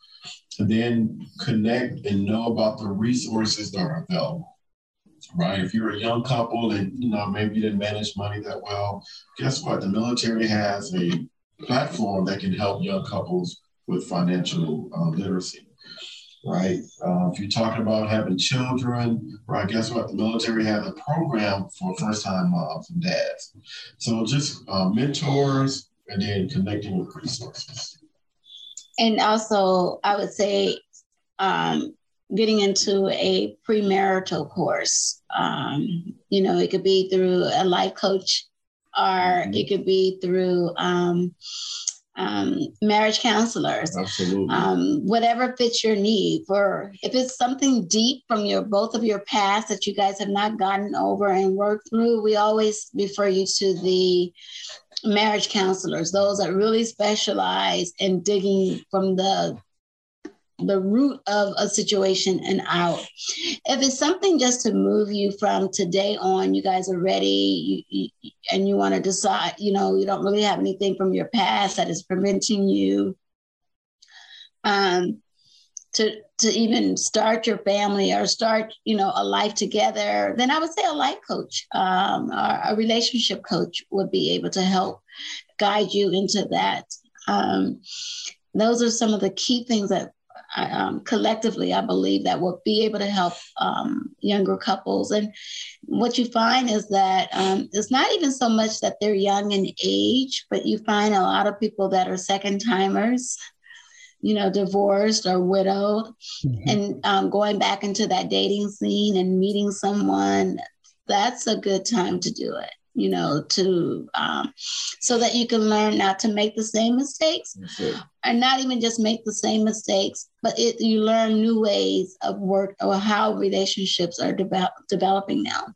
and then connect and know about the resources that are available. Right. If you're a young couple and you know maybe you didn't manage money that well, guess what? The military has a platform that can help young couples with financial uh, literacy right? Uh, if you're talking about having children, right, guess what? The military has a program for first time moms and dads. So just uh, mentors and then connecting with resources. And also, I would say um, getting into a premarital course. Um, you know, it could be through a life coach or mm-hmm. it could be through um, um, marriage counselors, Absolutely. Um, whatever fits your need. For if it's something deep from your both of your past that you guys have not gotten over and worked through, we always refer you to the marriage counselors, those that really specialize in digging from the the root of a situation and out. If it's something just to move you from today on, you guys are ready, you, you, and you want to decide, you know, you don't really have anything from your past that is preventing you um, to to even start your family or start, you know, a life together. Then I would say a life coach um, or a relationship coach would be able to help guide you into that. Um, those are some of the key things that um, collectively, I believe that will be able to help um, younger couples. And what you find is that um, it's not even so much that they're young in age, but you find a lot of people that are second timers, you know, divorced or widowed, mm-hmm. and um, going back into that dating scene and meeting someone. That's a good time to do it you know, to um, so that you can learn not to make the same mistakes, and not even just make the same mistakes, but it, you learn new ways of work or how relationships are de- developing now.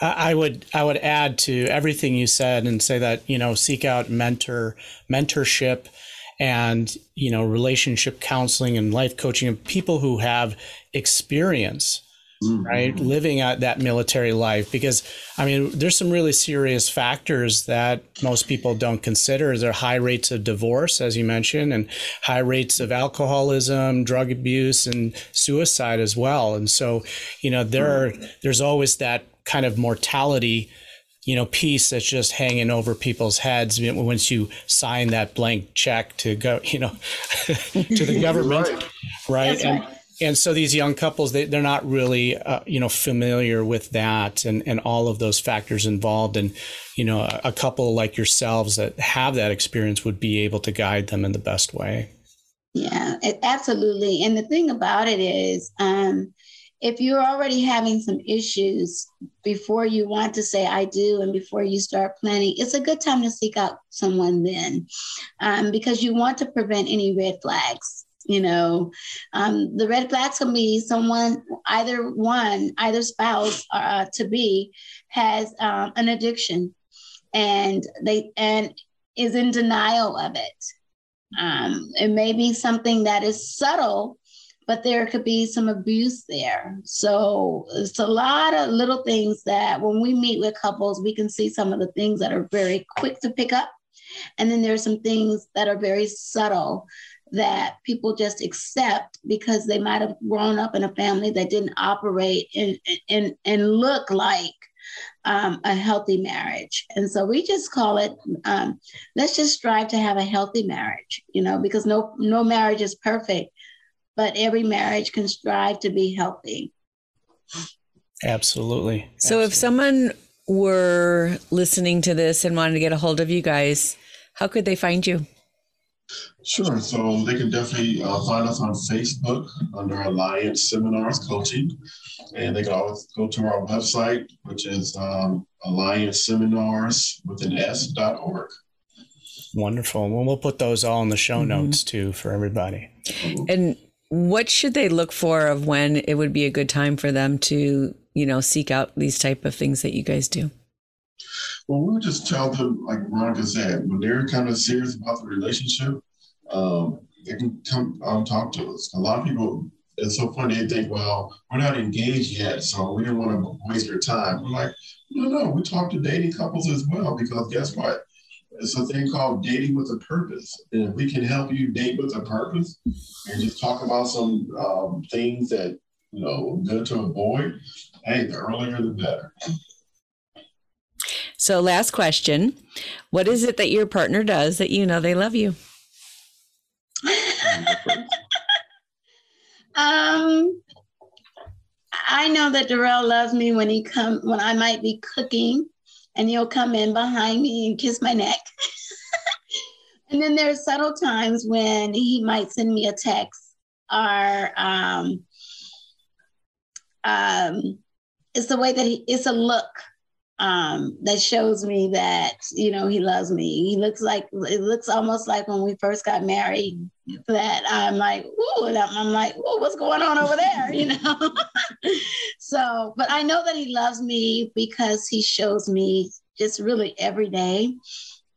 I would I would add to everything you said and say that you know seek out mentor mentorship and you know relationship counseling and life coaching and people who have experience mm-hmm. right? Living at that military life. Because, I mean, there's some really serious factors that most people don't consider. There are high rates of divorce, as you mentioned, and high rates of alcoholism, drug abuse, and suicide as well. And so, you know, there are, there's always that kind of mortality you know piece that's just hanging over people's heads once you sign that blank check to go you know *laughs* to the *laughs* government right, right. and and so these young couples they, they're not really uh, you know familiar with that and and all of those factors involved. And you know a, a, couple like yourselves that have that experience would be able to guide them in the best way. Yeah it, absolutely. And the thing about it is um, if you're already having some issues before you want to say I do and before you start planning, it's a good time to seek out someone then um, because you want to prevent any red flags you know um, the red flags can be someone either one either spouse uh, to be has um, an addiction and they and is in denial of it. Um, it may be something that is subtle but there could be some abuse there. So it's a lot of little things that when we meet with couples we can see some of the things that are very quick to pick up. And then there's some things that are very subtle that people just accept because they might have grown up in a family that didn't operate and and, and look like um, a healthy marriage. And so we just call it um, let's just strive to have a healthy marriage, you know, because no no marriage is perfect, but every marriage can strive to be healthy. Absolutely. So Absolutely. if someone were listening to this and wanted to get a hold of you guys, how could they find you? Sure. So they can definitely uh, find us on Facebook under Alliance Seminars Coaching. And they can always go to our website, which is um, Alliance Seminars with an S.org. Wonderful. Well, we'll put those all in the show mm-hmm. notes too for everybody. And what should they look for of when it would be a good time for them to, you know, seek out these type of things that you guys do? Well, we would just tell them, like Veronica said, when they're kind of serious about the relationship, um, they can come um, talk to us. A lot of people, it's so funny, they think, well, we're not engaged yet, so we didn't want to waste your time. We're like, no, no, we talk to dating couples as well, because guess what? It's a thing called dating with a purpose. And if we can help you date with a purpose and just talk about some um, things that, you know, good to avoid, hey, the earlier the better. So, last question What is it that your partner does that you know they love you? *laughs* um, I know that Darrell loves me when he come when I might be cooking, and he'll come in behind me and kiss my neck. *laughs* and then there's subtle times when he might send me a text or um, um, it's the way that he it's a look um, that shows me that you know he loves me. He looks like it looks almost like when we first got married. That I'm like, ooh, and I'm, like, ooh, what's going on over there? *laughs* You know. *laughs* so, but I know that he loves me because he shows me just really every day,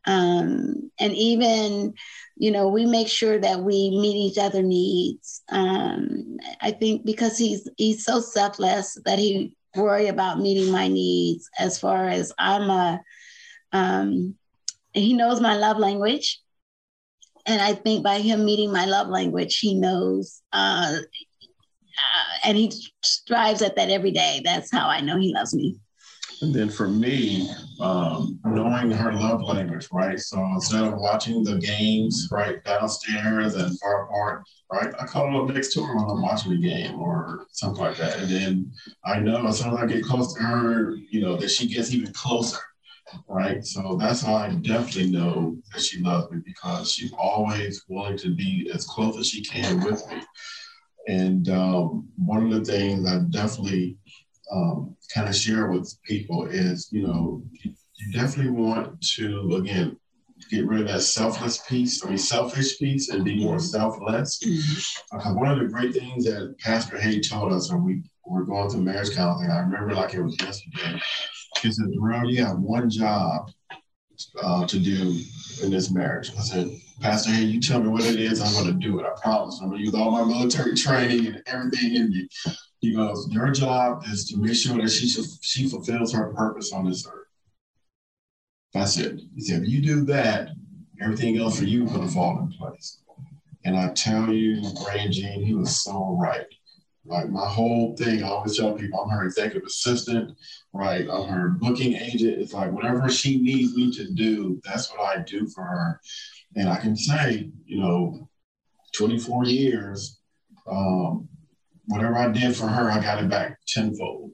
um, and even you know we make sure that we meet each other needs. Um, I think because he's he's so selfless that he worry about meeting my needs as far as I'm a, um, he knows my love language. And I think by him meeting my love language, he knows, uh, uh, and he strives at that every day. That's how I know he loves me. And then for me, um, knowing her love language, right? So instead of watching the games right downstairs and far apart, right, I call up next to her when I'm watching the game or something like that. And then I know as soon as I get close to her, you know, that she gets even closer, right? So that's how I definitely know that she loves me because she's always willing to be as close as she can with me. And um, one of the things I definitely um, kind of share with people is, you know, you, you definitely want to, again, get rid of that selfless piece, I mean, selfish piece and be more selfless. Mm-hmm. Uh, one of the great things that Pastor Hay told us when we were going through marriage counseling, I remember like it was yesterday, he said, Darrell, you have one job uh, to do in this marriage. I said, Pastor, hey, you tell me what it is, I'm going to do it. I promise. I'm going to use all my military training and everything in me he goes, Your job is to make sure that she, she fulfills her purpose on this earth. That's it. He said, If you do that, everything else for you to fall in place. And I tell you, Ray Jean, he was so right. Like my whole thing, I always tell people I'm her executive assistant, right? I'm her booking agent. It's like whatever she needs me to do, that's what I do for her. And I can say, you know, 24 years, um, whatever I did for her, I got it back tenfold.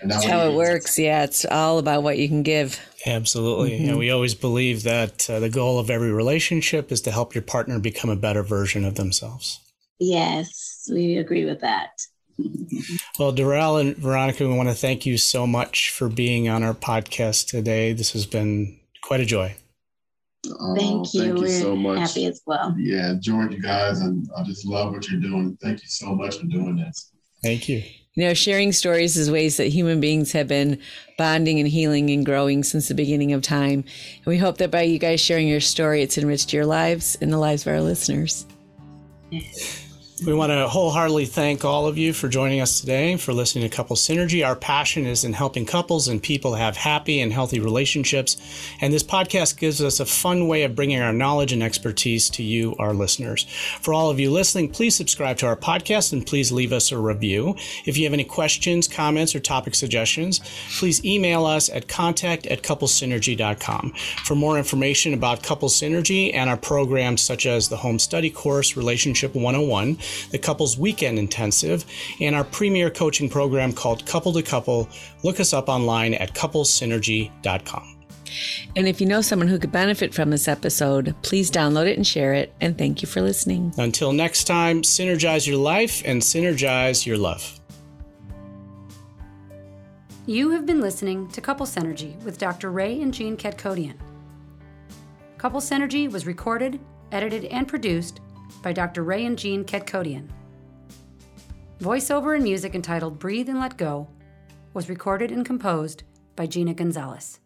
And that's how it works. Yeah, it's all about what you can give. Absolutely. Mm-hmm. And we always believe that uh, the goal of every relationship is to help your partner become a better version of themselves. Yes, we agree with that. *laughs* Well, Darrell and Veronica, we want to thank you so much for being on our podcast today. This has been quite a joy. Oh, thank you. Thank you We're so much. Happy as well. Yeah, George, you guys, and I just love what you're doing. Thank you so much for doing this. Thank you. You know, sharing stories is ways that human beings have been bonding and healing and growing since the beginning of time. And we hope that by you guys sharing your story, it's enriched your lives and the lives of our listeners. Yes. We want to wholeheartedly thank all of you for joining us today, for listening to Couple Synergy. Our passion is in helping couples and people have happy and healthy relationships. And this podcast gives us a fun way of bringing our knowledge and expertise to you, our listeners. For all of you listening, please subscribe to our podcast and please leave us a review. If you have any questions, comments, or topic suggestions, please email us at contact at couplesynergy.com. For more information about Couple Synergy and our programs such as the Home Study Course, Relationship 101, the Couples Weekend Intensive, and our premier coaching program called Couple to Couple. Look us up online at couplesynergy.com. And if you know someone who could benefit from this episode, please download it and share it. And thank you for listening. Until next time, synergize your life and synergize your love. You have been listening to Couple Synergy with Dr. Ray and Jean Ketkodian. Couple Synergy was recorded, edited, and produced by Dr. Ray and Jean Ketkodian. Voiceover and music entitled Breathe and Let Go was recorded and composed by Gina Gonzalez.